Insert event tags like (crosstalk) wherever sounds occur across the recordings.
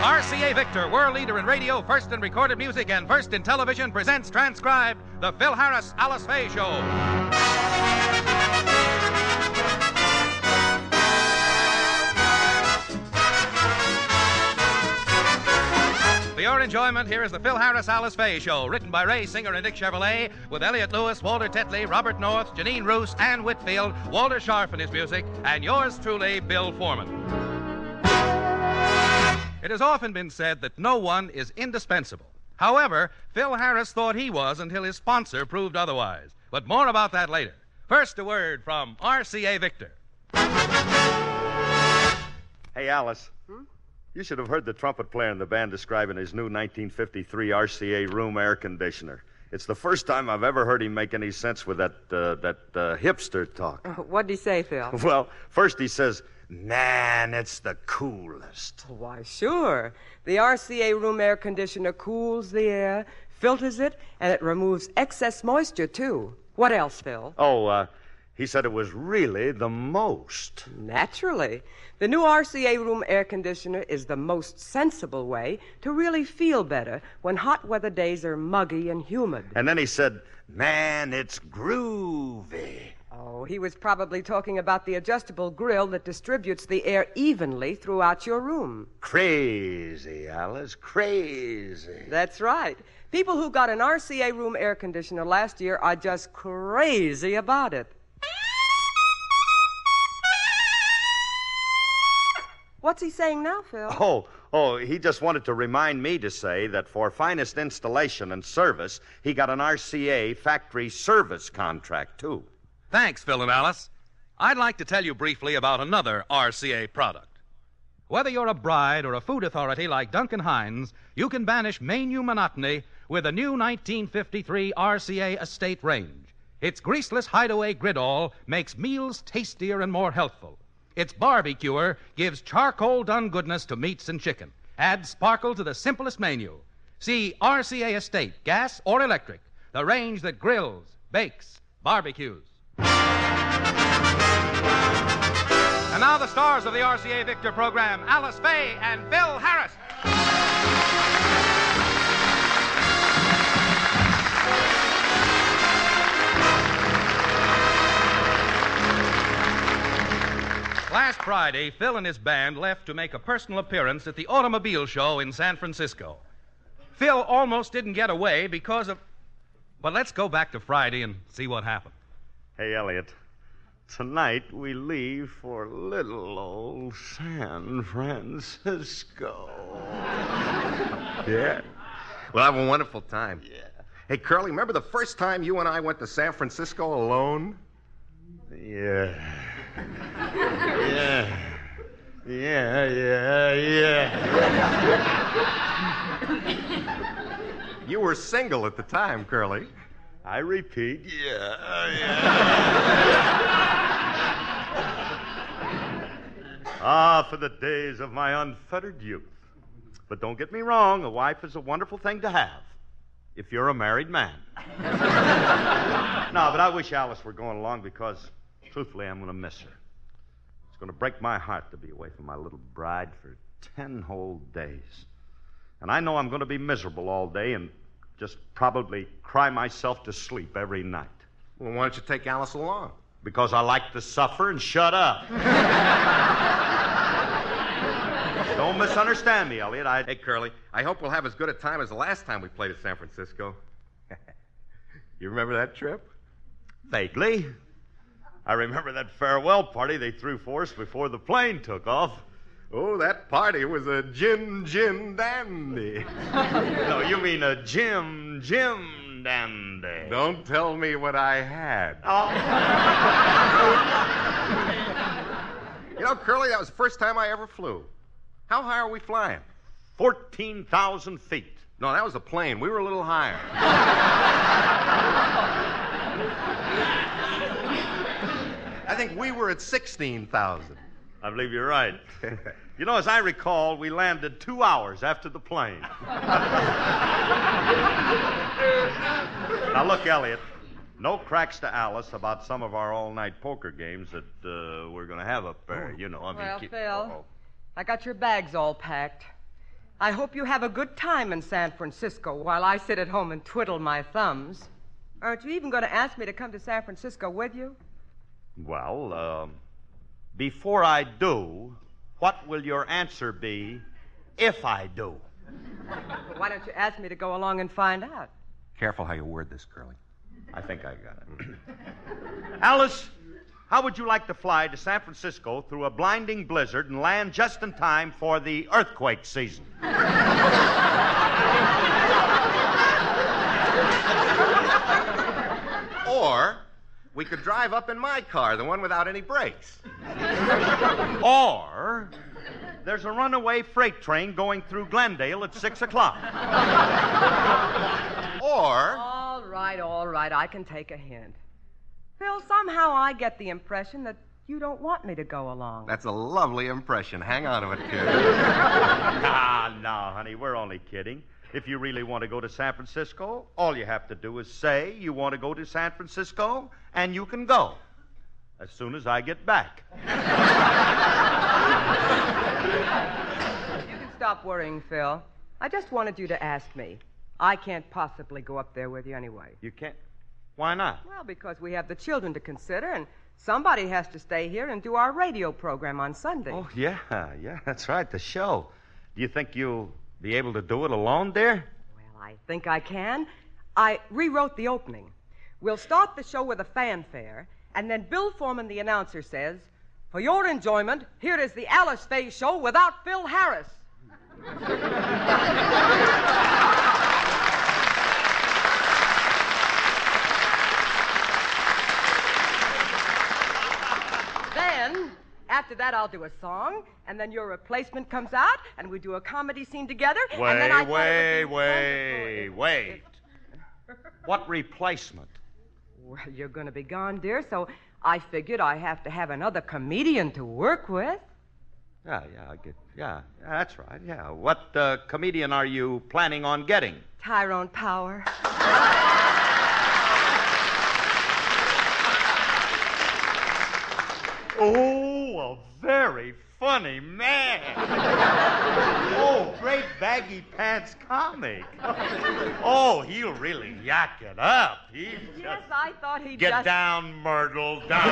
RCA Victor, world leader in radio, first in recorded music, and first in television, presents transcribed the Phil Harris Alice Faye Show. For your enjoyment, here is the Phil Harris Alice Faye Show, written by Ray Singer and Dick Chevillat, with Elliot Lewis, Walter Tetley, Robert North, Jeanine Roose, Ann Whitfield, Walter Scharf in his music, and yours truly, Bill Forman. It has often been said that no one is indispensable. However, Phil Harris thought he was until his sponsor proved otherwise. But more about that later. First, a word from RCA Victor. Hey, Alice. You should have heard the trumpet player in the band describing his new 1953 RCA room air conditioner. It's the first time I've ever heard him make any sense with that uh, that uh, hipster talk. (laughs) What'd he say, Phil? Well, first he says, "Man, it's the coolest." Why, sure. The RCA room air conditioner cools the air, filters it, and it removes excess moisture, too. What else, Phil? Oh, uh, he said it was really the most. Naturally. The new RCA room air conditioner is the most sensible way to really feel better when hot weather days are muggy and humid. And then he said, "Man, it's groovy." Oh, he was probably talking about the adjustable grill that distributes the air evenly throughout your room. Crazy, Alice, crazy. That's right. People who got an RCA room air conditioner last year are just crazy about it. What's he saying now, Phil? Oh, oh, he just wanted to remind me to say that for finest installation and service, he got an RCA factory service contract, too. Thanks, Phil and Alice. I'd like to tell you briefly about another RCA product. Whether you're a bride or a food authority like Duncan Hines, you can banish menu monotony with the new 1953 RCA Estate Range. Its greaseless hideaway gridall makes meals tastier and more healthful. Its barbecuer gives charcoal done goodness to meats and chicken. Adds sparkle to the simplest menu. See RCA Estate, gas or electric, the range that grills, bakes, barbecues. And now the stars of the RCA Victor program, Alice Faye and Phil Harris. Last Friday, Phil and his band left to make a personal appearance at the automobile show in San Francisco. Phil almost didn't get away because of. But let's go back to Friday and see what happened. Hey, Elliot. Tonight we leave for little old San Francisco. (laughs) Yeah. We'll have a wonderful time. Yeah. Hey, Curly, remember the first time you and I went to San Francisco alone? Yeah. Yeah. (laughs) Yeah, yeah, yeah. You were single at the time, Curly. I repeat, yeah, yeah. ah, for the days of my unfettered youth. But don't get me wrong, a wife is a wonderful thing to have if you're a married man. no, but I wish Alice were going along because, truthfully, I'm going to miss her. It's going to break my heart to be away from my little bride for ten whole days. And I know I'm going to be miserable all day and just probably cry myself to sleep every night. Well, why don't you take Alice along? Because I like to suffer and shut up. (laughs) Don't misunderstand me, Elliot. I. Hey, Curly, I hope we'll have as good a time as the last time we played at San Francisco. (laughs) you remember that trip? Vaguely. I remember that farewell party they threw for us before the plane took off. Oh, that party was a gin gin dandy. (laughs) no, you mean a Jim Jim dandy. Don't tell me what I had. Oh. (laughs) You know, Curly, that was the first time I ever flew. How high are we flying? 14,000 feet. No, that was a plane. We were a little higher. (laughs) I think we were at 16,000. I believe you're right. (laughs) You know, as I recall, we landed two hours after the plane. (laughs) now, look, Elliot, no cracks to Alice about some of our all night poker games that uh, we're going to have up there. You know, I mean, Well, keep- Phil. Uh-oh. I got your bags all packed. I hope you have a good time in San Francisco while I sit at home and twiddle my thumbs. Aren't you even going to ask me to come to San Francisco with you? Well, um, before I do, what will your answer be if I do? Well, why don't you ask me to go along and find out? Careful how you word this, Curly. I think I got it. (clears throat) Alice, how would you like to fly to San Francisco through a blinding blizzard and land just in time for the earthquake season? (laughs) Or we could drive up in my car, the one without any brakes. (laughs) Or there's a runaway freight train going through Glendale at 6 o'clock. (laughs) Or All right, all right. I can take a hint. Phil, somehow I get the impression that you don't want me to go along. that's a lovely impression. Hang on to it, kid. (laughs) ah, no, honey, we're only kidding. If you really want to go to San Francisco, all you have to do is say you want to go to San Francisco, and you can go as soon as I get back. (laughs) You can stop worrying, Phil. I just wanted you to ask me. I can't possibly go up there with you anyway. You can't. Why not? Well, because we have the children to consider, and somebody has to stay here and do our radio program on Sunday. Oh, yeah, yeah, that's right, the show. Do you think you'll be able to do it alone, dear? Well, I think I can. I rewrote the opening. We'll start the show with a fanfare, and then Bill Forman, the announcer, says, For your enjoyment, here is the Alice Faye Show without Phil Harris. then, after that, I'll do a song, and then your replacement comes out, and we do a comedy scene together. and then I Wait, thought it wait, would wait, wonderful wait. What replacement? Well, you're going to be gone, dear, so I figured I have to have another comedian to work with. Yeah, yeah, I get. Yeah, yeah, that's right. Yeah. What uh, comedian are you planning on getting? Tyrone Power. Oh, a very funny man. (laughs) baggy pants comic. Oh, he'll really yak it up. He Yes, I thought he'd Get just. down, Myrtle, down.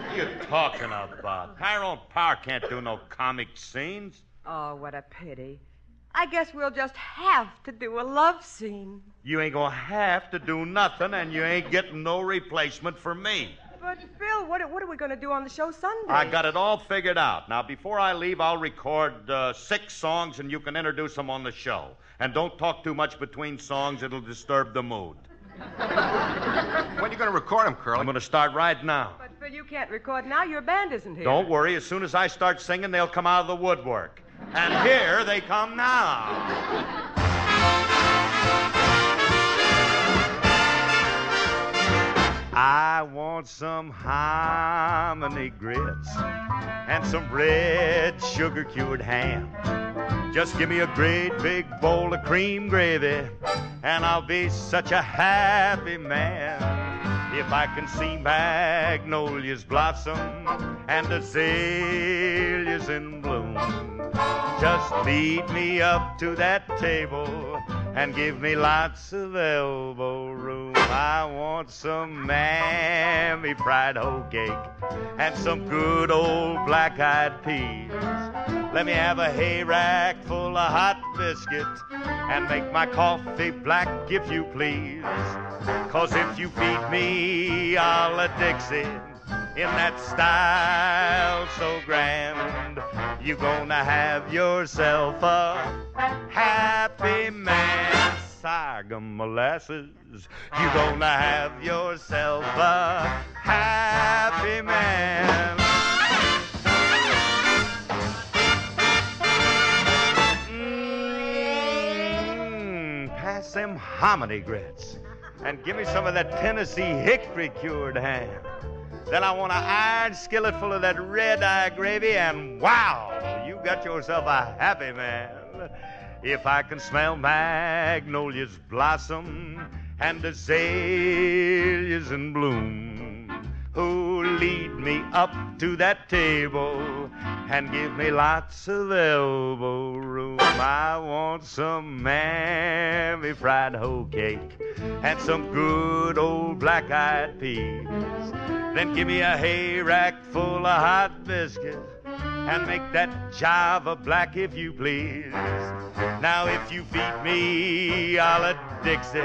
what are you talking about? Tyrone Power can't do no comic scenes. Oh, what a pity. I guess we'll just have to do a love scene. You ain't gonna have to do nothing, and you ain't getting no replacement for me. But, Phil, what, what are we going to do on the show Sunday? I got it all figured out. Now, before I leave, I'll record uh, six songs, and you can introduce them on the show. And don't talk too much between songs, it'll disturb the mood. (laughs) when are you going to record them, Curly? I'm gonna start right now. But, Phil, you can't record now. Your band isn't here. Don't worry, as soon as I start singing, they'll come out of the woodwork. And here they come now. (laughs) I want some hominy grits and some red sugar cured ham. Just give me a great big bowl of cream gravy, and I'll be such a happy man. If I can see magnolias blossom and azaleas in bloom, just lead me up to that table and give me lots of elbow room. I want some mammy fried hoe cake and some good old black-eyed peas. Let me have a hay rack full of hot biscuit and make my coffee black if you please. Cause if you feed me I'll a Dixie in that style so grand, you gonna have yourself a happy man. Sorghum molasses, you're gonna have yourself a happy man. Mmm, pass them hominy grits and give me some of that Tennessee hickory cured ham. Then I want an iron skillet full of that red eye gravy, and wow, you got yourself a happy man. If I can smell magnolias blossom and azaleas in bloom, who lead me up to that table and give me lots of elbow room. I want some mammy fried hoe cake and some good old black eyed peas. Then give me a hay rack full of hot biscuits and make that Java black if you please. Now, if you feed me a la Dixie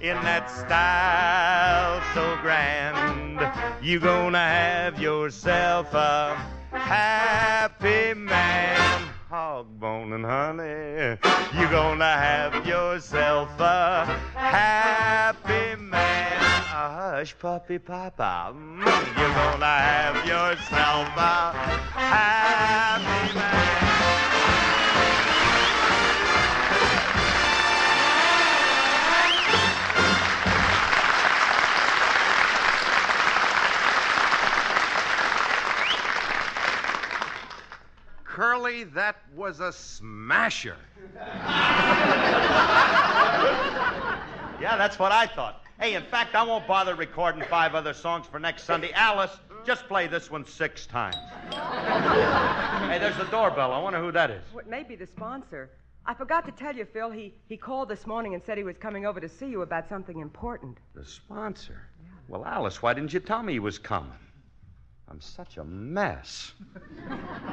in that style so grand, you gonna have yourself a happy man. Hog bone and honey, you gonna have yourself a happy Hush, puppy, papa, mm, you're gonna have yourself a happy man. Curly, that was a smasher. (laughs) Yeah, that's what I thought. Hey, in fact, I won't bother recording five other songs for next Sunday. Alice, just play this one six times. hey, there's the doorbell. I wonder who that is. Well, it may be the sponsor. I forgot to tell you, Phil, he, he called this morning and said he was coming over to see you about something important. The sponsor? Well, Alice, why didn't you tell me he was coming? I'm such a mess.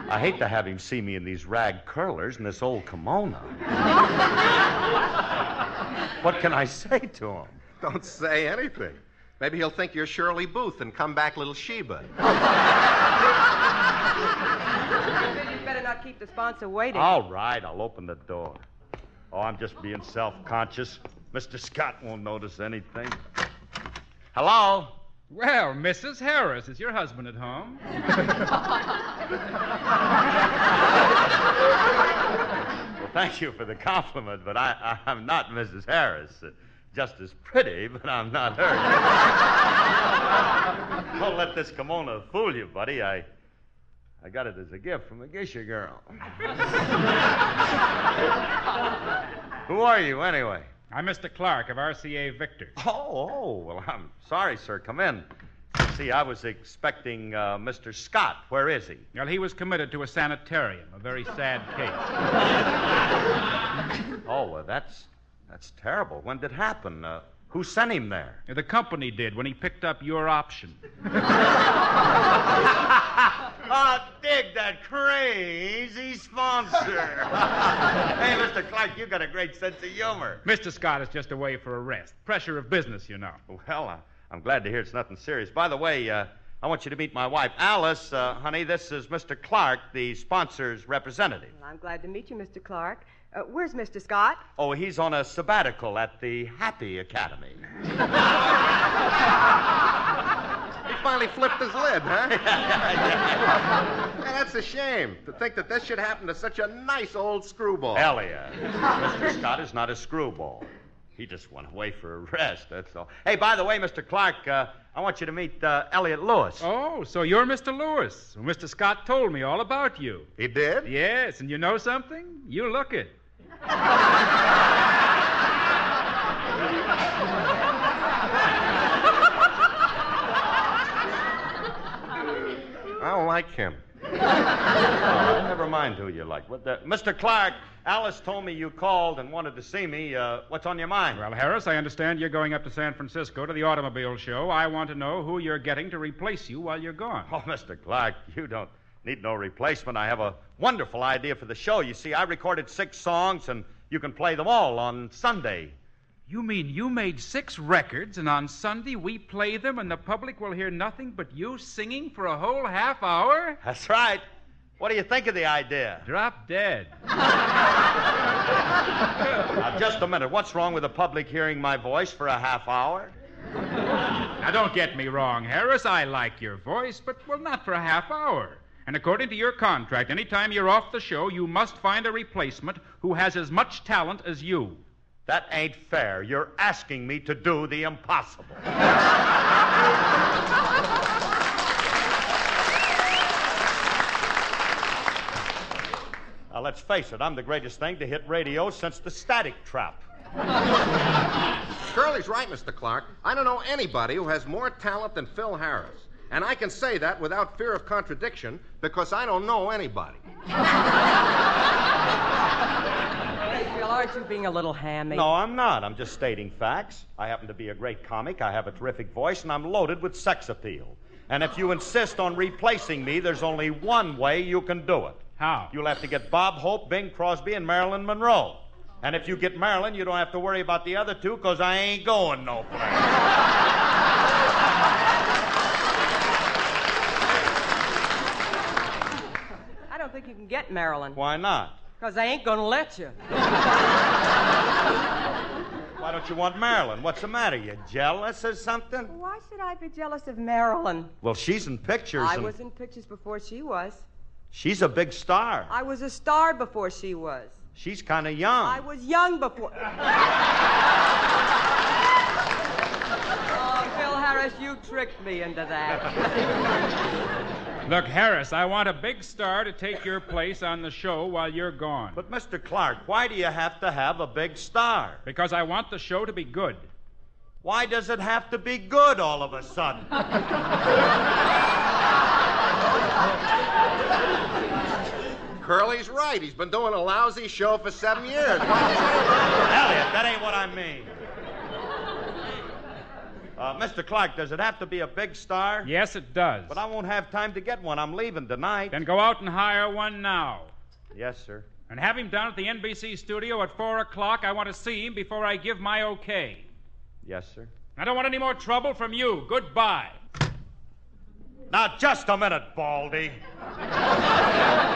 I hate to have him see me in these rag curlers and this old kimono. what can I say to him? Don't say anything. Maybe he'll think you're Shirley Booth and come back little Sheba. You'd better not keep the sponsor waiting. All right, I'll open the door. Oh, I'm just being self conscious. Mr. Scott won't notice anything. Hello? Well, Mrs. Harris, is your husband at home? Well, thank you for the compliment, but I, I, am not Mrs. Harris. Just as pretty, (laughs) but I'm not her. Don't let this kimono fool you, buddy. I, I got it as a gift from a geisha girl. (laughs) Who are you, anyway? I'm Mr. Clark of RCA Victor. Oh, oh, well, I'm sorry, sir. Come in. See, I was expecting uh, Mr. Scott. Where is he? Well, he was committed to a sanitarium, a very sad case. Oh, well, that's that's terrible. When did it happen? Uh, who sent him there? The company did when he picked up your option. Oh, (laughs) dig that crazy sponsor. (laughs) hey, Mr. Clark, you've got a great sense of humor. Mr. Scott is just away for a rest. Pressure of business, you know. Well, I, I'm glad to hear it's nothing serious. By the way, uh, I want you to meet my wife, Alice. Uh, honey, this is Mr. Clark, the sponsor's representative. Well, I'm glad to meet you, Mr. Clark. Uh, where's Mr. Scott? Oh, he's on a sabbatical at the Happy Academy. (laughs) He finally flipped his lid, huh? (laughs) Hey, that's a shame to think that this should happen to such a nice old screwball. Elliot, Mr. Scott is not a screwball. He just went away for a rest, that's all. Hey, by the way, Mr. Clark, uh, I want you to meet uh, Elliot Lewis. Oh, so you're Mr. Lewis. Well, Mr. Scott told me all about you. He did? Yes, and you know something? You look it. I don't like him. Oh, never mind who you like. What the... Mr. Clark, Alice told me you called and wanted to see me. Uh, what's on your mind? Well, Harris, I understand you're going up to San Francisco to the automobile show. I want to know who you're getting to replace you while you're gone. Oh, (laughs) Mr. Clark, you don't need no replacement. I have a wonderful idea for the show. You see, I recorded six songs, and you can play them all on Sunday. You mean you made six records, and on Sunday we play them, and the public will hear nothing but you singing for a whole half hour? That's right. What do you think of the idea? Drop dead. (laughs) Now, just a minute. What's wrong with the public hearing my voice for a half hour? Now, don't get me wrong, Harris. I like your voice, but, well, not for a half hour. And according to your contract, any time you're off the show, you must find a replacement who has as much talent as you. That ain't fair. You're asking me to do the impossible. (laughs) Now, let's face it, I'm the greatest thing to hit radio since the static trap. Curly's right, Mr. Clark. I don't know anybody who has more talent than Phil Harris. And I can say that without fear of contradiction because I don't know anybody. Hey, Phil, aren't you being a little hammy? No, I'm not. I'm just stating facts. I happen to be a great comic. I have a terrific voice, and I'm loaded with sex appeal. And if you insist on replacing me, there's only one way you can do it. How? You'll have to get Bob Hope, Bing Crosby, and Marilyn Monroe. And if you get Marilyn, you don't have to worry about the other two, because I ain't going no place. I don't think you can get Marilyn. Why not? Because they ain't gonna let you. Why don't you want Marilyn? What's the matter? You jealous or something? Why should I be jealous of Marilyn? Well, she's in pictures. I and was in pictures before she was. She's a big star. I was a star before she was. She's kind of young. I was young before. (laughs) oh, Phil Harris, you tricked me into that. (laughs) Look, Harris, I want a big star to take your place on the show while you're gone. But, Mr. Clark, why do you have to have a big star? Because I want the show to be good. Why does it have to be good all of a sudden? (laughs) Curly's right. He's been doing a lousy show for seven years. (laughs) Elliot, that ain't what I mean. Uh, Mr. Clark, does it have to be a big star? Yes, it does. But I won't have time to get one. I'm leaving tonight. Then go out and hire one now. Yes, sir. And have him down at the NBC studio at 4 o'clock. I want to see him before I give my okay. Yes, sir. I don't want any more trouble from you. Goodbye. Now, just a minute, Baldy. (laughs)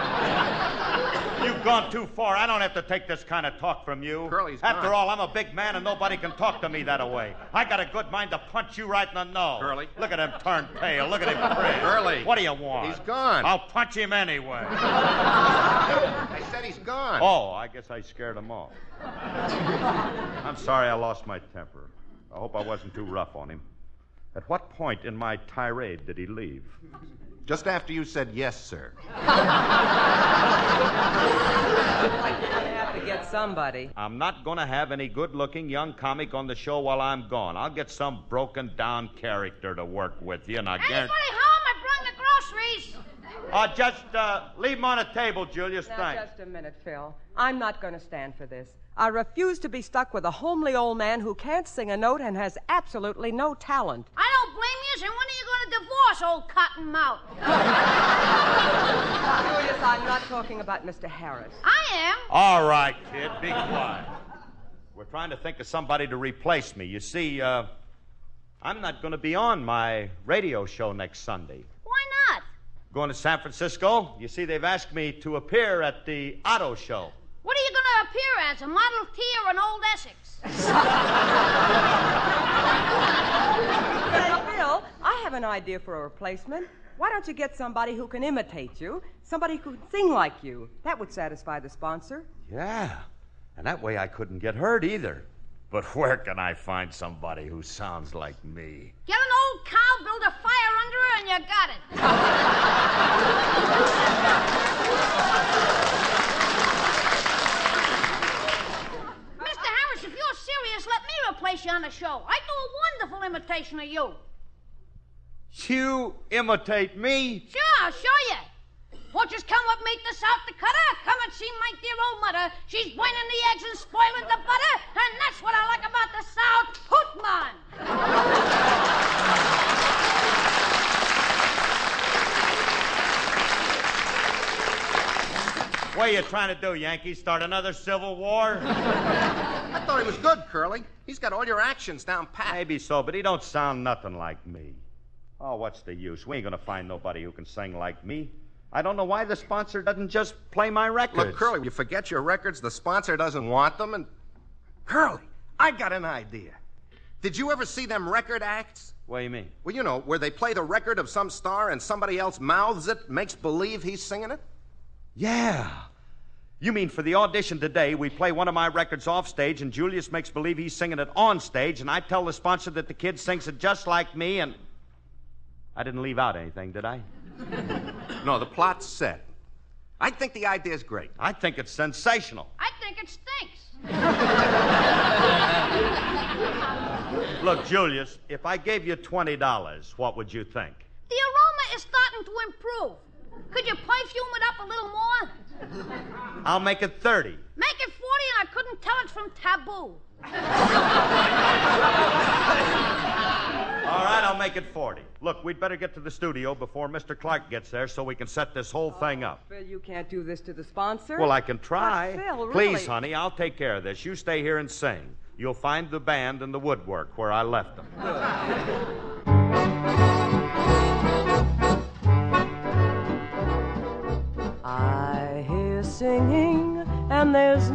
Gone too far. I don't have to take this kind of talk from you. Curly's After gone. all, I'm a big man and nobody can talk to me that way. I got a good mind to punch you right in the nose. Curly. Look at him turn pale. Look at him grin. Curly. What do you want? He's gone. I'll punch him anyway. I said he's gone. oh, I guess I scared him off. (laughs) I'm sorry I lost my temper. I hope I wasn't too rough on him. At what point in my tirade did he leave? Just after you said yes, sir. (laughs) I have to get somebody. I'm not going to have any good looking young comic on the show while I'm gone. I'll get some broken down character to work with you, and I guarantee. Anybody home? I brought the groceries. Uh, just uh, leave 'em on the table, Julius. Now, Thanks. just a minute, Phil. I'm not going to stand for this. I refuse to be stuck with a homely old man who can't sing a note and has absolutely no talent. I don't blame (laughs) you, and when are you going to divorce, old cottonmouth? Julius, I'm not talking about Mr. Harris. I am. All right, kid, be quiet. We're trying to think of somebody to replace me. You see, uh, I'm not going to be on my radio show next Sunday. Why not? Going to San Francisco. You see, they've asked me to appear at the auto show. What are you going to appear as, a Model T or an old Essex? (laughs) (laughs) Hey, Phil, I have an idea for a replacement. Why don't you get somebody who can imitate you? Somebody who can sing like you. That would satisfy the sponsor. Yeah, and that way I couldn't get hurt either. But where can I find somebody who sounds like me? Get an old cow, build a fire under her, and you got it. Mr. Harris, if you're serious, let me replace you on the show. I do a wonderful imitation of you. You imitate me? Sure, I'll show you. Won't you come with me to South Dakota? Come and see my dear old mother. She's boiling the eggs and spoiling the butter, and that's what I like about the South. Hoot, man! What are you trying to do, Yankee? Start another civil war? (laughs) I thought he was good, Curly. He's got all your actions down pat. Maybe so, but he don't sound nothing like me. Oh, what's the use? We ain't gonna find nobody who can sing like me. I don't know why the sponsor doesn't just play my records. Look, Curly, you forget your records, the sponsor doesn't want them, and. Curly, I got an idea. Did you ever see them record acts? What do you mean? Well, you know, where they play the record of some star and somebody else mouths it, makes believe he's singing it? Yeah. You mean for the audition today, we play one of my records off stage, and Julius makes believe he's singing it on stage, and I tell the sponsor that the kid sings it just like me, and. I didn't leave out anything, did I? (laughs) No, the plot's set. I think the idea's great. I think it's sensational. I think it stinks. (laughs) Look, Julius, if I gave you $20, what would you think? The aroma is starting to improve. Could you perfume it up a little more? I'll make it 30. Make it 40 and I couldn't tell it's from Tabu. (laughs) All right, I'll make it 40. Look, we'd better get to the studio before Mr. Clark gets there so we can set this whole thing up. Phil, you can't do this to the sponsor. Well, I can try. But Phil, Please, honey, I'll take care of this. You stay here and sing. You'll find the band and the woodwork where I left them. I hear singing and there's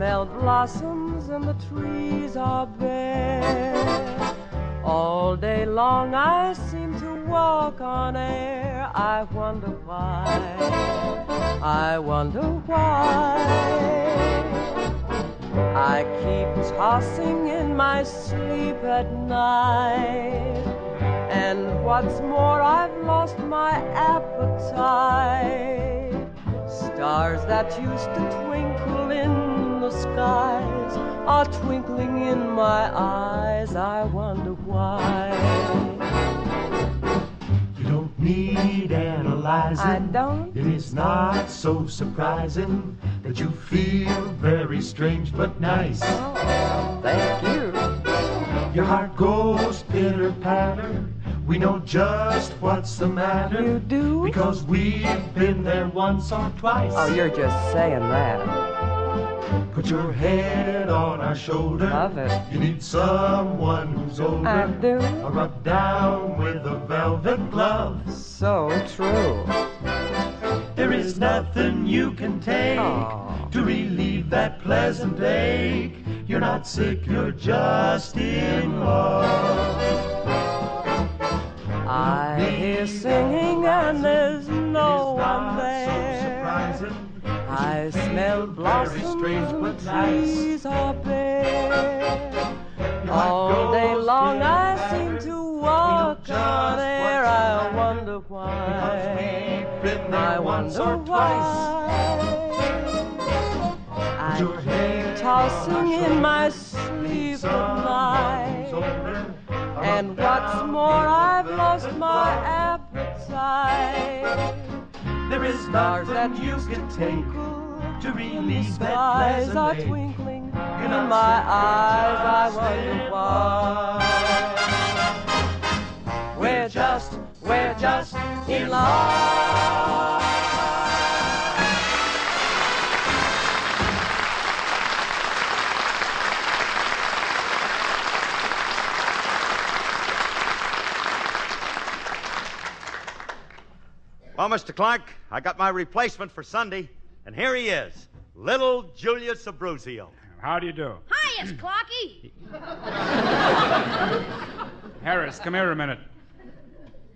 smell blossoms and the trees are bare. All day long I seem to walk on air. I wonder why. I wonder why. I keep tossing in my sleep at night. And what's more, I've lost my appetite. Stars that used to twinkle in the skies are twinkling in my eyes. I wonder why. You don't need analyzing. I don't? It is not so surprising that you feel very strange but nice. Oh, thank you. Your heart goes pitter patter. We know just what's the matter. You do? Because we've been there once or twice. Oh, you're just saying that. Put your head on our shoulder. Love it. You need someone who's older. I do. Or rub down with a velvet glove. So true. There is nothing you can take Aw. to relieve that pleasant ache. You're not sick, you're just in love. I hear singing and there's no one there. So surprising. I smell blossoms the trees are bare. All day long I seem to walk on air. I wonder why. I wonder twice. why. I keep tossing in my sleep at night. who's older. Or And what's more, I've lost my appetite. There is Stars that nothing you can take twinkle to in the relieve that skies are pleasant ache. twinkling in my eyes. I you're wonder why. We're just, we're just in love. Well, Mr. Clark, I got my replacement for Sunday, and here he is, little Julius Abbruzzio. How do you do? Hi, it's Clocky. (laughs) Harris, come here a minute.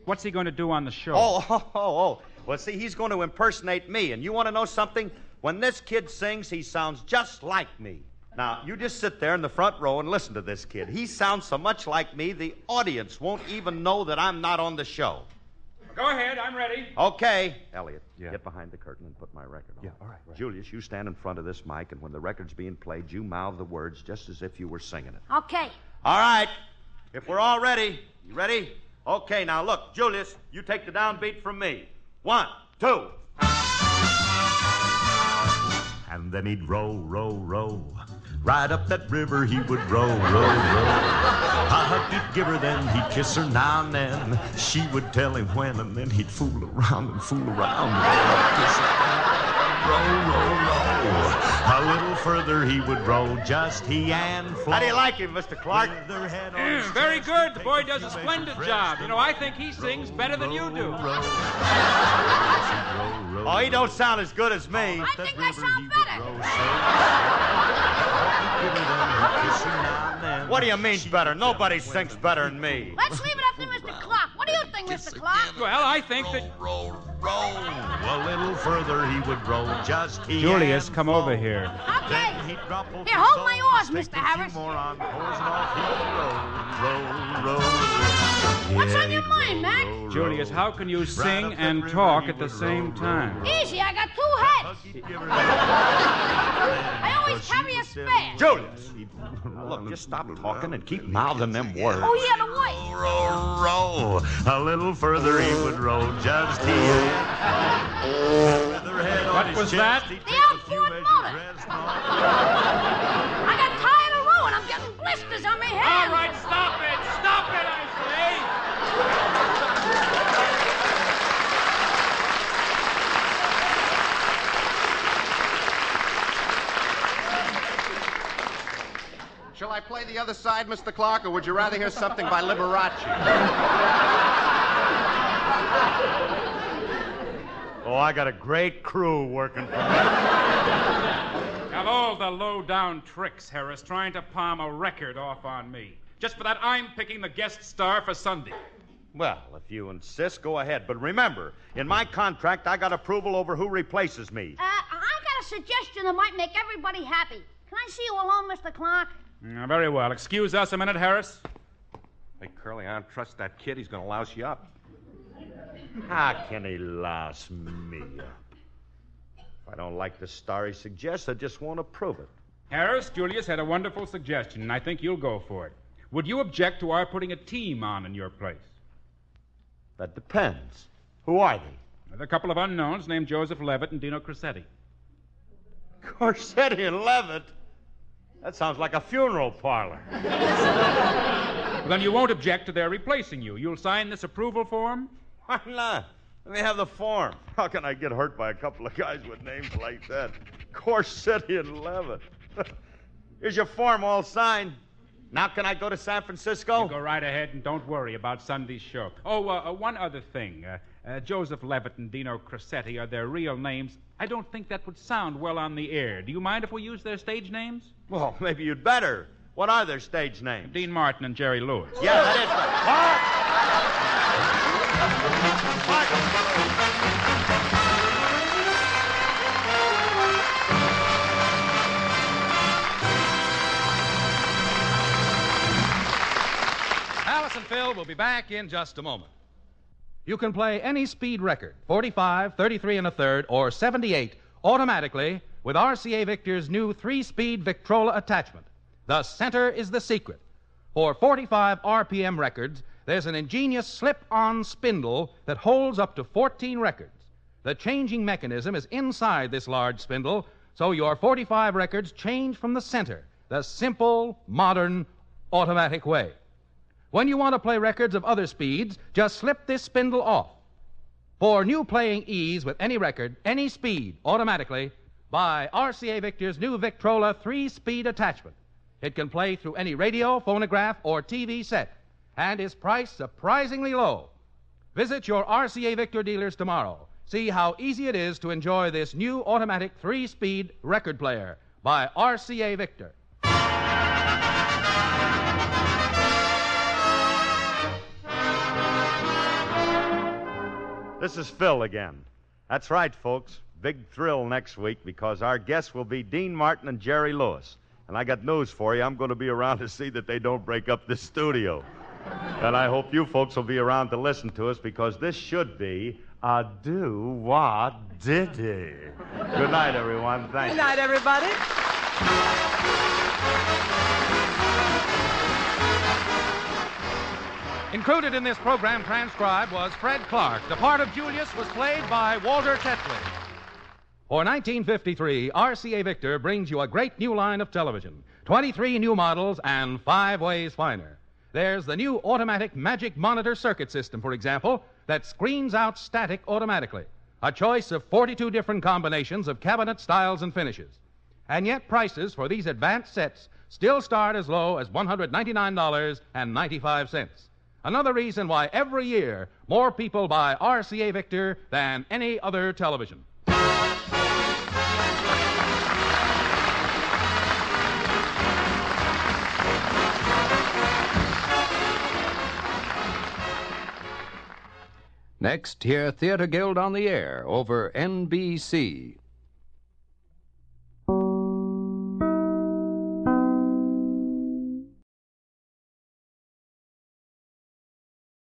What's he going to do on the show? Oh, (laughs) oh, oh, oh. Well, see, he's going to impersonate me, and you want to know something? When this kid sings, he sounds just like me. Now, you just sit there in the front row and listen to this kid. He sounds so much like me, the audience won't even know that I'm not on the show. Go ahead, I'm ready. Okay. Elliot, Yeah. get behind the curtain and put my record on. Yeah, all right, right. Julius, you stand in front of this mic, and when the record's being played, you mouth the words just as if you were singing it. Okay. All right. If we're all ready, you ready? Okay, now look, Julius, you take the downbeat from me. One, two. And then he'd row, row, row. Right up that river he would row, row, row. A hug he'd give her, then he'd kiss her now and then. She would tell him when, and then he'd fool around and fool around. Kiss her. Row, row, row. A little further he would row, just he and Flo. How do you like him, Mr. Clark? With their head on Mm, very good. The boy does a splendid job. You know, I think he sings better than you do. Row, row, row, Oh, he don't sound as good as me. I think I sound better. What do you mean better? Nobody him when sings better than me. Let's leave it up to Mr. Clark. What do you think, Mr. Clark? Well, I think that. Row, row. A little further he would row, just he Julius, come Flo. over here. Okay. Then he'd drop over Here, hold my oars, oars, Mr. a Harris. more on oars, and off he'd row, row, row. What's on your mind, row, Mac? Julius, how can you sing and talk at the same time? Easy, I got two heads. (laughs) I always carry a spare. Julius! (laughs) Look, just stop talking and keep mouthing them words. Oh, yeah, the white. Row, row. A little further he would row, just he. With her head on What was that? The take a few outboard motor. (laughs) I got tired of rowing. I'm getting blisters on my hands. All right, stop it! Stop it, I say! Shall I play the other side, Mr. Clark, or would you rather hear something by Liberace? Oh, I got a great crew working for me. Of all the low-down tricks, Harris, trying to palm a record off on me. Just for that, I'm picking the guest star for Sunday. Well, if you insist, go ahead. But remember, in my contract, I got approval over who replaces me. Uh, I got a suggestion that might make everybody happy. Can I see you alone, Mr. Clark? Mm, very well. Excuse us a minute, Harris. Hey, Curly, I don't trust that kid. He's going to louse you up. How can he louse me up? If I don't like the star he suggests, I just won't approve it. Harris, Julius had a wonderful suggestion, and I think you'll go for it. Would you object to our putting a team on in your place? That depends. Who are they? A couple of unknowns named Joseph Levitt and Dino Crocetti. Corsetti and Levitt? That sounds like a funeral parlor. Well, then you won't object to their replacing you. You'll sign this approval form? Why not? Let me have the form. How can I get hurt by a couple of guys with names like that? Corsetti and Levitt. (laughs) Here's your form all signed. Now can I go to San Francisco? You go right ahead and don't worry about Sunday's show. Oh, uh, uh, one other thing. Uh, uh, Joseph Levitt and Dino Crocetti are their real names. I don't think that would sound well on the air. Do you mind if we use their stage names? Well, (laughs) maybe you'd better. What are their stage names? Dean Martin and Jerry Lewis. Yeah, that is right. Alice and Phil will be back in just a moment. You can play any speed record 45, 33 and a third, or 78 automatically with RCA Victor's new three speed Victrola attachment. The center is the secret. For 45 RPM records, there's an ingenious slip on spindle that holds up to 14 records. The changing mechanism is inside this large spindle, so your 45 records change from the center, the simple, modern, automatic way. When you want to play records of other speeds, just slip this spindle off. For new playing ease with any record, any speed, automatically, buy RCA Victor's new Victrola three speed attachment. It can play through any radio, phonograph, or TV set, and is priced surprisingly low. Visit your RCA Victor dealers tomorrow. See how easy it is to enjoy this new automatic three speed record player by RCA Victor. This is Phil again. That's right, folks. Big thrill next week because our guests will be Dean Martin and Jerry Lewis. And I got news for you. I'm going to be around to see that they don't break up this studio. and I hope you folks will be around to listen to us because this should be a do what diddy. Good night, everyone. Thank Good night, everybody. Included in this program transcribed was Fred Clark. The part of Julius was played by Walter Tetley. For 1953, RCA Victor brings you a great new line of television 23 new models and five ways finer. There's the new automatic Magic Monitor circuit system, for example, that screens out static automatically. A choice of 42 different combinations of cabinet styles and finishes. And yet, prices for these advanced sets still start as low as $199.95. Another reason why every year more people buy RCA Victor than any other television. Next, hear Theater Guild on the Air over NBC.